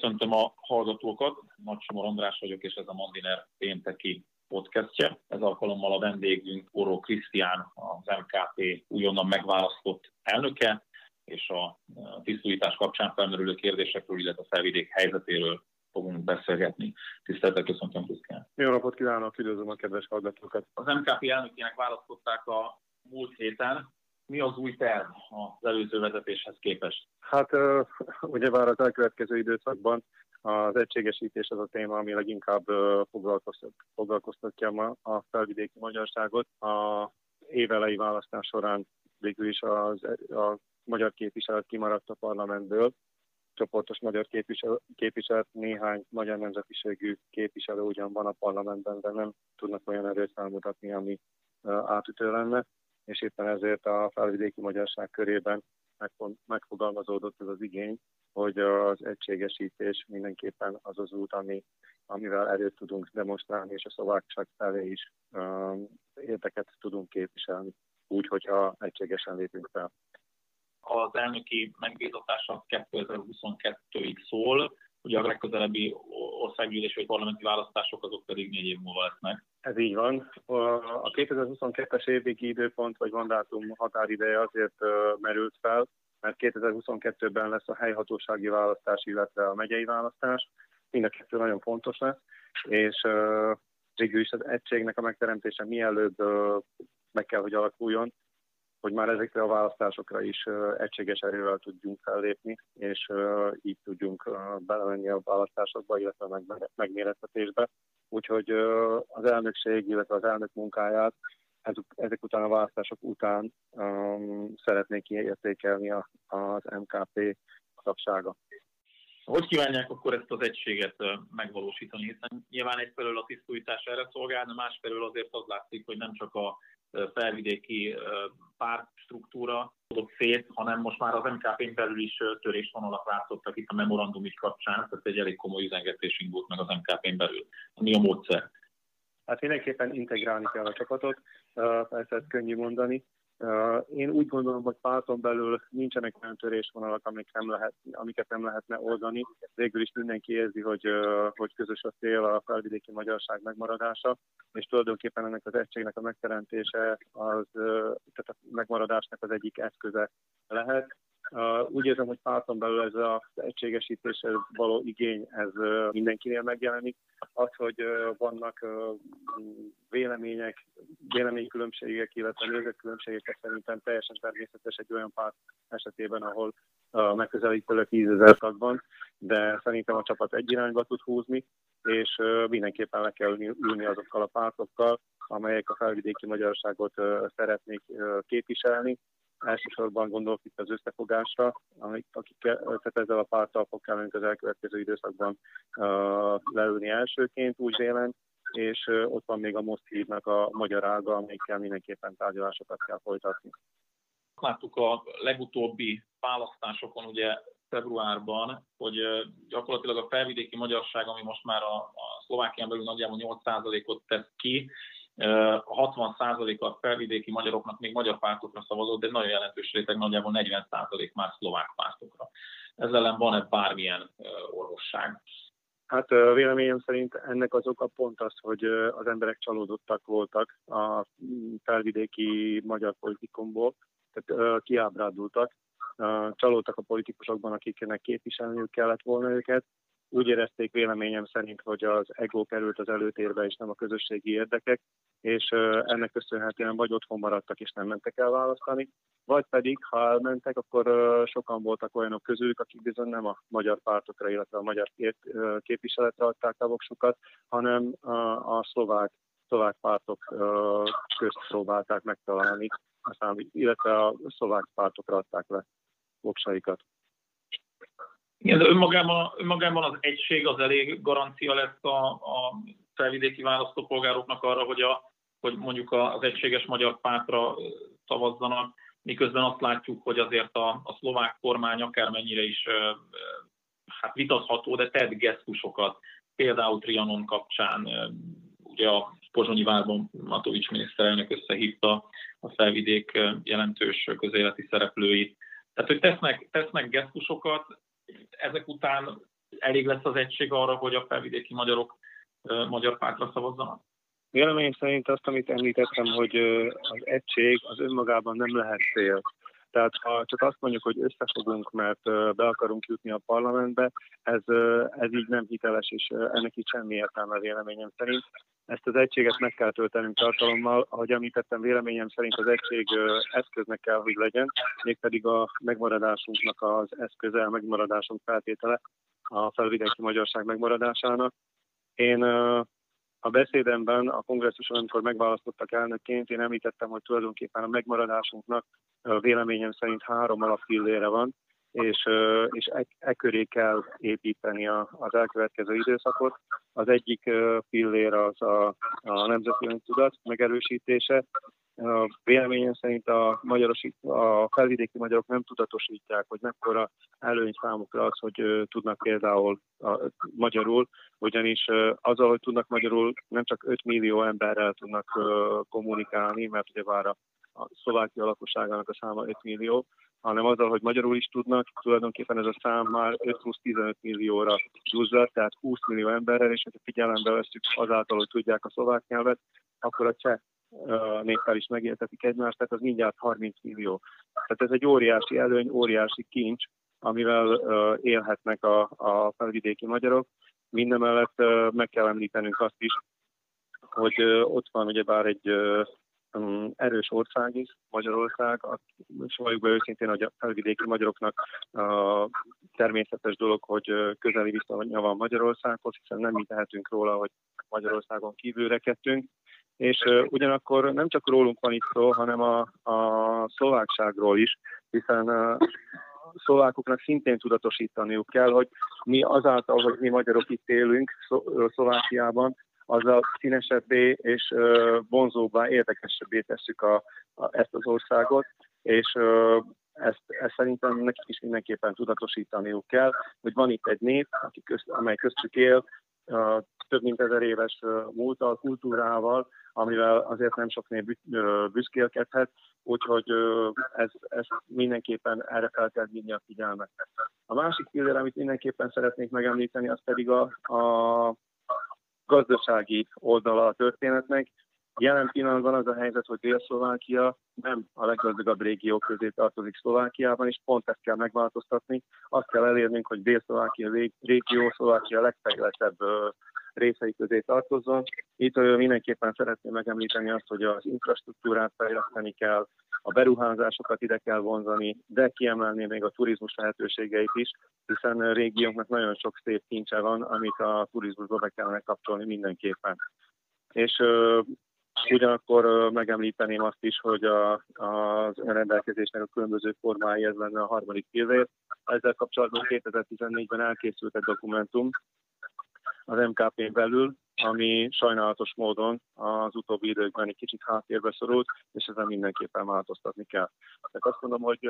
Köszöntöm a hallgatókat, Nagy Somor András vagyok, és ez a Mandiner pénteki podcastje. Ez alkalommal a vendégünk Oró Krisztián, az MKP újonnan megválasztott elnöke, és a tisztújítás kapcsán felmerülő kérdésekről, illetve a felvidék helyzetéről fogunk beszélgetni. Tiszteltel köszöntöm, Krisztián. Jó napot kívánok, üdvözlöm a kedves hallgatókat. Az MKP elnökének választották a múlt héten. Mi az új terv az előző vezetéshez képest? Hát ugyebár az elkövetkező időszakban az egységesítés az a téma, ami leginkább foglalkoztat, foglalkoztatja ma a felvidéki magyarságot. A évelei választás során végül is az, a magyar képviselet kimaradt a parlamentből, csoportos magyar képvisel, képviselet, néhány magyar nemzetiségű képviselő ugyan van a parlamentben, de nem tudnak olyan erőt felmutatni, ami átütő lenne, és éppen ezért a felvidéki magyarság körében megfogalmazódott ez az igény, hogy az egységesítés mindenképpen az az út, ami, amivel erőt tudunk demonstrálni, és a szlovákság felé is um, érdeket tudunk képviselni, úgy, hogyha egységesen lépünk fel. Az elnöki megbízatása 2022-ig szól, ugye a legközelebbi országgyűlés vagy parlamenti választások azok pedig négy év múlva lesznek. Ez így van. A 2022-es évvégi időpont vagy mandátum határideje azért merült fel, mert 2022-ben lesz a helyhatósági választás, illetve a megyei választás. Mind a kettő nagyon fontos lesz, és végül is az egységnek a megteremtése mielőbb meg kell, hogy alakuljon, hogy már ezekre a választásokra is egységes erővel tudjunk fellépni, és így tudjunk belemenni a választásokba, illetve megmérettetésbe. Úgyhogy az elnökség, illetve az elnök munkáját ezek után a választások után um, szeretnék kiértékelni az MKP tagsága. Hogy kívánják akkor ezt az egységet megvalósítani? Hiszen nyilván egyfelől a tisztújítás erre szolgál, de másfelől azért az látszik, hogy nem csak a felvidéki pártstruktúra adott szét, hanem most már az MKP-n belül is törésvonalat látszottak itt a memorandum is kapcsán, tehát egy elég komoly üzengetés indult meg az MKP-n belül. Mi a módszer? Hát mindenképpen integrálni kell a csapatot, persze ez könnyű mondani. Én úgy gondolom, hogy párton belül nincsenek olyan törésvonalak, amik nem lehet, amiket nem lehetne oldani. Végül is mindenki érzi, hogy, hogy közös a cél a felvidéki magyarság megmaradása, és tulajdonképpen ennek az egységnek a megteremtése az, tehát a megmaradásnak az egyik eszköze lehet. Úgy érzem, hogy párton belül ez az egységesítéshez való igény, ez mindenkinél megjelenik. Az, hogy vannak vélemények, véleménykülönbségek, illetve nézetkülönbségek szerintem teljesen természetes egy olyan párt esetében, ahol megközelítőleg 10 ezer tagban, de szerintem a csapat egy irányba tud húzni, és mindenképpen le kell ülni azokkal a pártokkal, amelyek a felvidéki magyarságot szeretnék képviselni, Elsősorban gondolok itt az összefogásra, amik, akik tehát ezzel a pártal fog kellene az elkövetkező időszakban uh, leülni elsőként, úgy vélem, és uh, ott van még a Most hívnak a magyar ága, amelyikkel mindenképpen tárgyalásokat kell folytatni. Láttuk a legutóbbi választásokon, ugye februárban, hogy gyakorlatilag a felvidéki magyarság, ami most már a, a Szlovákián belül nagyjából 8%-ot tesz ki, 60% a felvidéki magyaroknak még magyar pártokra szavazott, de nagyon jelentős réteg, nagyjából 40% már szlovák pártokra. Ezzel ellen van-e bármilyen orvosság? Hát véleményem szerint ennek az oka pont az, hogy az emberek csalódottak voltak a felvidéki magyar politikumból, tehát kiábrádultak, csalódtak a politikusokban, akiknek képviselniük kellett volna őket, úgy érezték véleményem szerint, hogy az ego került az előtérbe, és nem a közösségi érdekek, és ennek köszönhetően vagy otthon maradtak, és nem mentek el választani, vagy pedig, ha elmentek, akkor sokan voltak olyanok közülük, akik bizony nem a magyar pártokra, illetve a magyar képviseletre adták a voksukat, hanem a szlovák, szlovák pártok közt próbálták megtalálni, aztán, illetve a szlovák pártokra adták le voksaikat. Igen, de önmagában, önmagában az egység az elég garancia lesz a, a felvidéki választópolgároknak arra, hogy, a, hogy mondjuk az egységes magyar pártra szavazzanak, miközben azt látjuk, hogy azért a, a szlovák kormány akármennyire is hát vitatható, de tett gesztusokat, például Trianon kapcsán, ugye a Pozsonyi várban Matovics miniszterelnök összehívta a felvidék jelentős közéleti szereplőit. Tehát, hogy tesznek, tesznek gesztusokat, ezek után elég lesz az egység arra, hogy a felvidéki magyarok magyar pártra szavazzanak? Véleményem szerint azt, amit említettem, hogy az egység az önmagában nem lehet cél. Tehát ha csak azt mondjuk, hogy összefogunk, mert be akarunk jutni a parlamentbe, ez, ez így nem hiteles, és ennek így semmi értelme véleményem szerint. Ezt az egységet meg kell töltenünk tartalommal, ahogy említettem, véleményem szerint az egység eszköznek kell, hogy legyen, mégpedig a megmaradásunknak az eszköze, a megmaradásunk feltétele a felvidéki magyarság megmaradásának. Én a beszédemben a kongresszuson, amikor megválasztottak elnökként, én említettem, hogy tulajdonképpen a megmaradásunknak véleményem szerint három alapfillére van, és, és e, e köré kell építeni a, az elkövetkező időszakot. Az egyik pillér az a, a nemzeti tudat megerősítése, Véleményem szerint a, magyaros, a felvidéki magyarok nem tudatosítják, hogy mekkora előny számukra az, hogy tudnak például a, magyarul, ugyanis azzal, hogy tudnak magyarul, nem csak 5 millió emberrel tudnak kommunikálni, mert ugye vár a, a szlovákia lakosságának a száma 5 millió, hanem azzal, hogy magyarul is tudnak, tulajdonképpen ez a szám már 5-20-15 millióra duzzad, tehát 20 millió emberrel, és hogyha figyelembe veszük azáltal, hogy tudják a szlovák nyelvet, akkor a cseh néppel is megértetik egymást, tehát az mindjárt 30 millió. Tehát ez egy óriási előny, óriási kincs, amivel élhetnek a, a felvidéki magyarok. Mindemellett meg kell említenünk azt is, hogy ott van ugyebár egy erős ország is, Magyarország, és valljuk be őszintén, hogy a felvidéki magyaroknak a természetes dolog, hogy közeli viszonya van Magyarországhoz, hiszen nem mi tehetünk róla, hogy Magyarországon kívül rekedtünk, és ugyanakkor nem csak rólunk van itt szó, hanem a, a szlovákságról is, hiszen a szlovákoknak szintén tudatosítaniuk kell, hogy mi azáltal, hogy mi magyarok itt élünk Szlovákiában, a színesebbé és vonzóbbá, érdekesebbé tesszük a, a, ezt az országot, és ezt, ezt szerintem nekik is mindenképpen tudatosítaniuk kell, hogy van itt egy nép, aki közt, amely köztük él, több mint ezer éves múltal, kultúrával, amivel azért nem sok név büszkélkedhet, úgyhogy ez, ez mindenképpen erre fel kell vinni a figyelmet. A másik pillér, amit mindenképpen szeretnék megemlíteni, az pedig a, a gazdasági oldala a történetnek. Jelen pillanatban az a helyzet, hogy Dél-Szlovákia nem a leggazdagabb régiók közé tartozik Szlovákiában, és pont ezt kell megváltoztatni. Azt kell elérnünk, hogy Dél-Szlovákia régió, Szlovákia legfejlettebb részei közé tartozzon. Itt mindenképpen szeretném megemlíteni azt, hogy az infrastruktúrát fejleszteni kell, a beruházásokat ide kell vonzani, de kiemelni még a turizmus lehetőségeit is, hiszen a régiónknak nagyon sok szép kincse van, amit a turizmusba be kellene kapcsolni mindenképpen. És Ugyanakkor megemlíteném azt is, hogy a, az önrendelkezésnek a különböző formái, ez lenne a harmadik pillér. Ezzel kapcsolatban 2014-ben elkészült egy dokumentum, az MKP belül, ami sajnálatos módon az utóbbi időkben egy kicsit háttérbe szorult, és ezen mindenképpen változtatni kell. Tehát azt mondom, hogy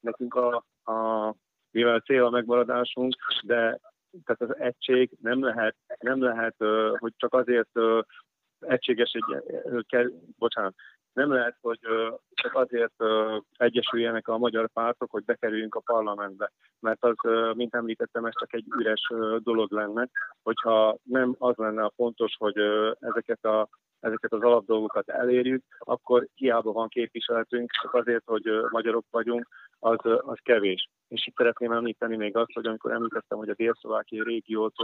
nekünk a, a mivel cél a megmaradásunk, de tehát az egység nem lehet, nem lehet, hogy csak azért egységes egy, bocsánat, nem lehet, hogy csak azért egyesüljenek a magyar pártok, hogy bekerüljünk a parlamentbe, mert az, mint említettem, ez csak egy üres dolog lenne, hogyha nem az lenne a fontos, hogy ezeket a ezeket az alapdolgokat elérjük, akkor hiába van képviseletünk, csak azért, hogy magyarok vagyunk, az, az kevés. És itt szeretném említeni még azt, hogy amikor említettem, hogy a dél-szlovákiai régiót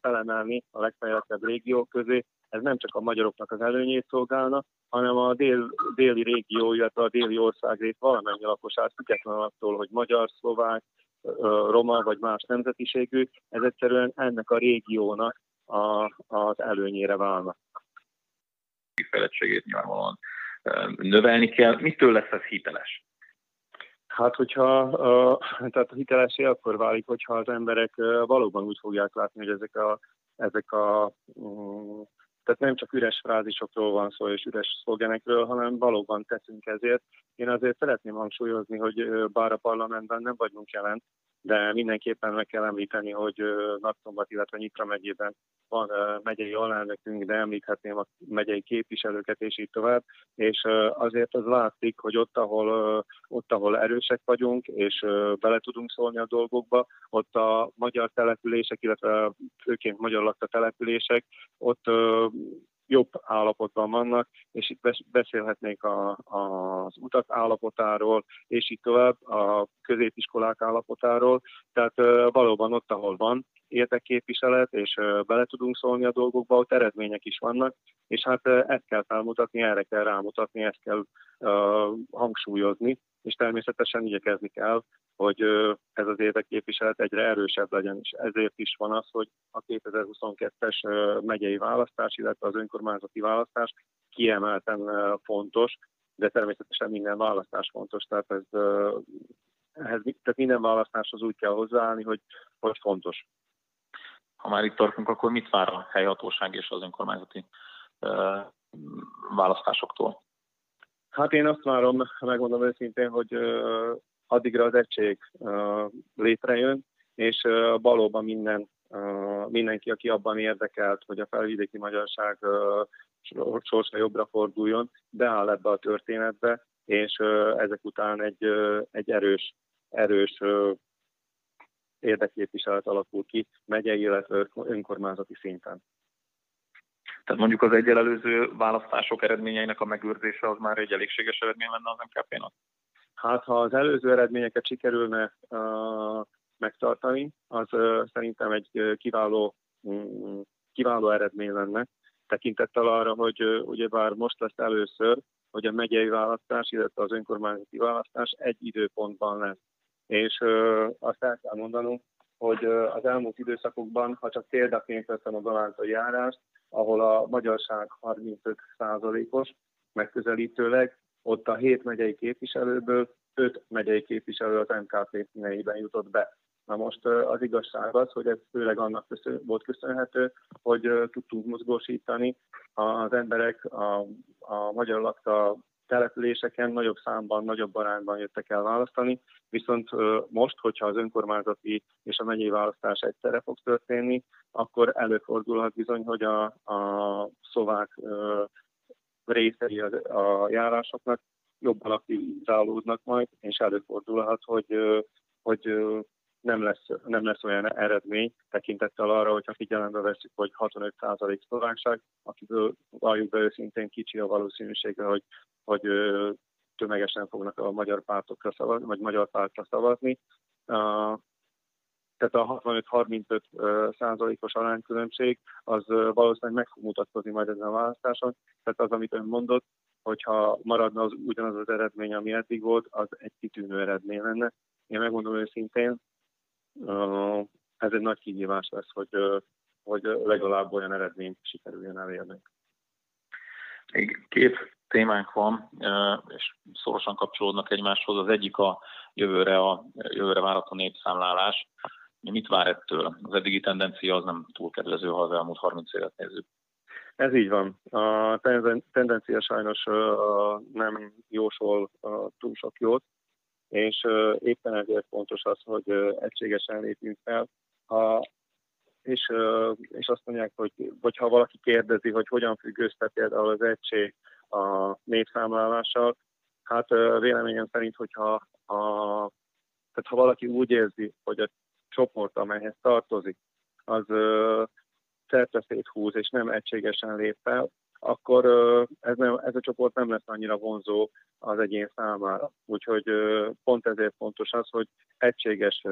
felemelni a legfejlettebb régiók közé, ez nem csak a magyaroknak az előnyét szolgálna, hanem a dél, déli régió, illetve a déli országrész valamennyi lakosát, függetlenül attól, hogy magyar, szlovák, roma vagy más nemzetiségű, ez egyszerűen ennek a régiónak a, az előnyére válna. Fejlettségét nyilvánvalóan növelni kell. Mitől lesz ez hiteles? Hát, hogyha tehát a hitelesé akkor válik, hogyha az emberek valóban úgy fogják látni, hogy ezek a, ezek a um, tehát nem csak üres frázisokról van szó és üres szlogenekről, hanem valóban teszünk ezért. Én azért szeretném hangsúlyozni, hogy bár a parlamentben nem vagyunk jelen, de mindenképpen meg kell említeni, hogy Nagyszombat, illetve Nyitra megyében van megyei alelnökünk, de említhetném a megyei képviselőket, és így tovább, és azért az látszik, hogy ott, ahol, ott, ahol erősek vagyunk, és bele tudunk szólni a dolgokba, ott a magyar települések, illetve főként magyar lakta települések, ott jobb állapotban vannak, és itt beszélhetnénk a, a, az utak állapotáról, és így tovább a középiskolák állapotáról. Tehát valóban ott, ahol van érdekképviselet, és bele tudunk szólni a dolgokba, ott eredmények is vannak, és hát ezt kell felmutatni, erre kell rámutatni, ezt kell uh, hangsúlyozni, és természetesen igyekezni kell, hogy ez az érdekképviselet egyre erősebb legyen, és ezért is van az, hogy a 2022-es megyei választás, illetve az önkormányzati választás kiemelten fontos, de természetesen minden választás fontos, tehát ez, ehhez, tehát minden választáshoz úgy kell hozzáállni, hogy, hogy fontos. Ha már itt tartunk, akkor mit vár a helyhatóság és az önkormányzati választásoktól? Hát én azt várom, megmondom őszintén, hogy addigra az egység létrejön, és valóban minden, mindenki, aki abban érdekelt, hogy a felvidéki magyarság sorsa jobbra forduljon, beáll ebbe a történetbe, és ezek után egy, egy erős, erős érdekképviselet alakul ki megyei, illetve önkormányzati szinten. Tehát mondjuk az egyelelőző választások eredményeinek a megőrzése az már egy elégséges eredmény lenne az MKP-nak? Hát ha az előző eredményeket sikerülne uh, megtartani, az uh, szerintem egy uh, kiváló, um, kiváló eredmény lenne, tekintettel arra, hogy uh, ugyebár most lesz először, hogy a megyei választás, illetve az önkormányzati választás egy időpontban lesz. És uh, azt el kell mondanunk, hogy az elmúlt időszakokban, ha csak példaként veszem a galántai járást, ahol a magyarság 35%-os megközelítőleg, ott a hét megyei képviselőből öt megyei képviselő az MKP színeiben jutott be. Na most az igazság az, hogy ez főleg annak köszön, volt köszönhető, hogy tudtunk mozgósítani az emberek a, a magyar lakta településeken nagyobb számban, nagyobb arányban jöttek el választani, viszont most, hogyha az önkormányzati és a megyei választás egyszerre fog történni, akkor előfordulhat bizony, hogy a, a szlovák részei a, a járásoknak jobban aktivizálódnak majd, és előfordulhat, hogy, hogy nem lesz, nem lesz olyan eredmény tekintettel arra, hogyha figyelembe veszük, hogy 65% szlovákság, akiből valljuk be őszintén kicsi a valószínűsége, hogy, hogy tömegesen fognak a magyar pártokra szavazni, vagy magyar pártra szavazni. Tehát a 65-35 százalékos aránykülönbség az valószínűleg meg fog mutatkozni majd ezen a választáson. Tehát az, amit ön mondott, hogyha maradna az, ugyanaz az eredmény, ami eddig volt, az egy kitűnő eredmény lenne. Én megmondom őszintén, ez egy nagy kihívás lesz, hogy, hogy legalább olyan eredményt sikerüljön elérni. Két témánk van, és szorosan kapcsolódnak egymáshoz. Az egyik a jövőre, a jövőre várható népszámlálás. Mit vár ettől? Az eddigi tendencia az nem túl kedvező, ha az elmúlt 30 évet nézzük. Ez így van. A tendencia sajnos nem jósol túl sok jót, és éppen ezért fontos az, hogy egységesen lépjünk fel. Ha, és, és azt mondják, hogy vagy ha valaki kérdezi, hogy hogyan függ össze például az egység a népszámlálással, hát véleményem szerint, hogyha a, tehát ha valaki úgy érzi, hogy a csoport, amelyhez tartozik, az szerteszét húz, és nem egységesen lép fel, akkor ez, nem, ez a csoport nem lesz annyira vonzó az egyén számára. Úgyhogy pont ezért fontos az, hogy egységes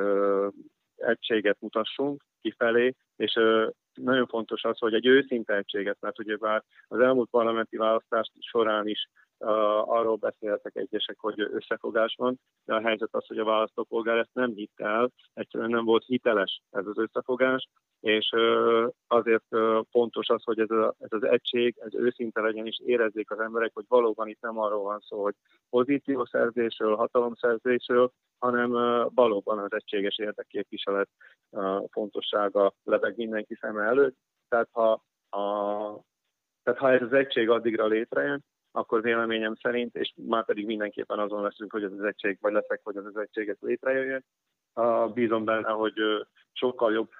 egységet mutassunk kifelé, és nagyon fontos az, hogy egy őszinte egységet, mert ugye bár az elmúlt parlamenti választás során is arról beszéltek egyesek, hogy összefogás van, de a helyzet az, hogy a választópolgár ezt nem hitt el, egyszerűen nem volt hiteles ez az összefogás, és azért fontos az, hogy ez, az egység, ez őszinte legyen, és érezzék az emberek, hogy valóban itt nem arról van szó, hogy pozíciószerzésről, hatalomszerzésről, hanem valóban az egységes érdekképviselet fontossága lebeg mindenki szeme előtt. Tehát ha, a, tehát ha ez az egység addigra létrejön, akkor véleményem szerint, és már pedig mindenképpen azon leszünk, hogy az egység, vagy leszek, hogy az egységet létrejöjjön, bízom benne, hogy sokkal jobb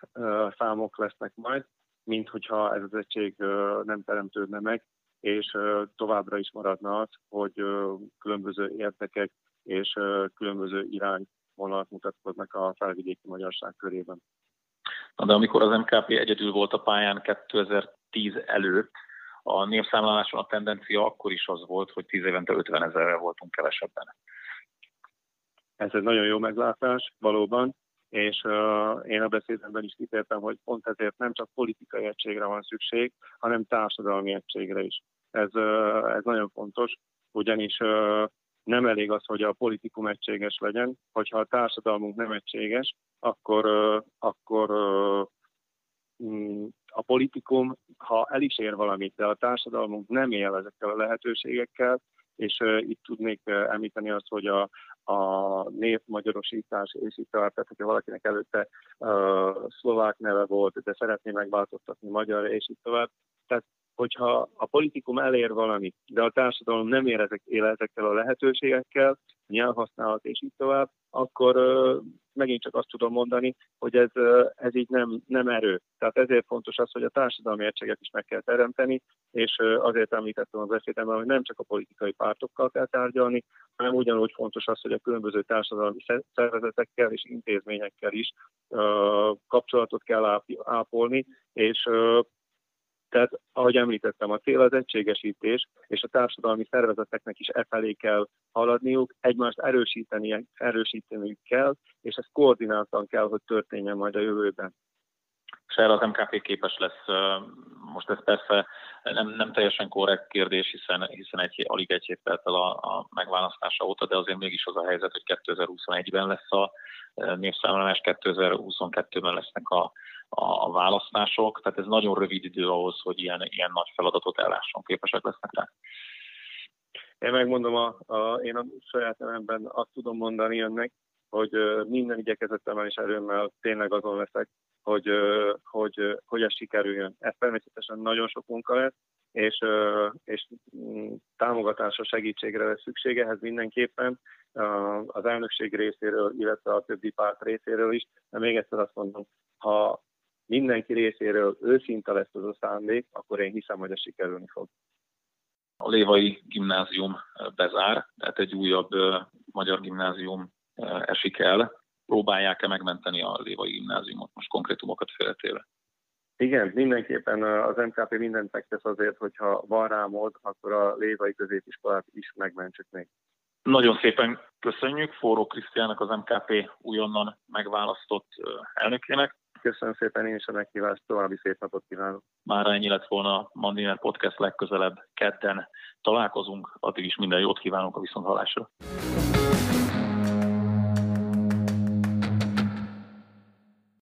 számok lesznek majd, mint hogyha ez az egység nem teremtődne meg, és továbbra is maradna az, hogy különböző értekek és különböző irányvonalak mutatkoznak a felvidéki magyarság körében. Na de amikor az MKP egyedül volt a pályán 2010 előtt, a népszámláláson a tendencia akkor is az volt, hogy 10 évente 50 ezerre voltunk kevesebben. Ez egy nagyon jó meglátás, valóban, és uh, én a beszédemben is kitértem, hogy pont ezért nem csak politikai egységre van szükség, hanem társadalmi egységre is. Ez, uh, ez nagyon fontos, ugyanis uh, nem elég az, hogy a politikum egységes legyen, hogyha a társadalmunk nem egységes, akkor, akkor a politikum, ha el is ér valamit, de a társadalmunk nem él ezekkel a lehetőségekkel, és itt tudnék említeni azt, hogy a, a névmagyarosítás, és itt tovább, tehát hogyha valakinek előtte uh, szlovák neve volt, de szeretné megváltoztatni magyar, és itt tovább. Tehát hogyha a politikum elér valamit, de a társadalom nem ér ezek, él ezekkel a lehetőségekkel, nyelvhasználat és így tovább, akkor uh, megint csak azt tudom mondani, hogy ez, ez így nem, nem erő. Tehát ezért fontos az, hogy a társadalmi egységet is meg kell teremteni, és azért említettem az beszédemben, hogy nem csak a politikai pártokkal kell tárgyalni, hanem ugyanúgy fontos az, hogy a különböző társadalmi szervezetekkel és intézményekkel is kapcsolatot kell ápolni, és ahogy említettem, a cél az egységesítés, és a társadalmi szervezeteknek is e felé kell haladniuk, egymást erősíteni, erősíteniük kell, és ez koordináltan kell, hogy történjen majd a jövőben. És erre az MKP képes lesz, most ez persze nem, nem teljesen korrekt kérdés, hiszen, hiszen egy, alig egy hét telt el a, a megválasztása óta, de azért mégis az a helyzet, hogy 2021-ben lesz a népszámlálás, 2022-ben lesznek a a választások, tehát ez nagyon rövid idő ahhoz, hogy ilyen, ilyen nagy feladatot ellásson, képesek lesznek rá. Én megmondom, a, a, én a saját nevemben azt tudom mondani önnek, hogy minden igyekezetemmel és erőmmel tényleg azon leszek, hogy, hogy, hogy ez sikerüljön. Ez természetesen nagyon sok munka lesz, és, és mm, támogatásra, segítségre lesz szüksége ehhez mindenképpen az elnökség részéről, illetve a többi párt részéről is. De még egyszer azt mondom, ha mindenki részéről őszinte lesz az a szándék, akkor én hiszem, hogy ez sikerülni fog. A Lévai gimnázium bezár, tehát egy újabb magyar gimnázium esik el. Próbálják-e megmenteni a Lévai gimnáziumot, most konkrétumokat félretéve? Igen, mindenképpen az MKP mindent megtesz azért, hogyha van rá mód, akkor a Lévai középiskolát is megmentsük még. Nagyon szépen köszönjük Forró Krisztiának, az MKP újonnan megválasztott elnökének. Köszönöm szépen én is a meghívást, további szép napot kívánok. Már ennyi lett volna a Mandiner Podcast legközelebb kedden találkozunk, addig is minden jót kívánunk a viszonthallásra.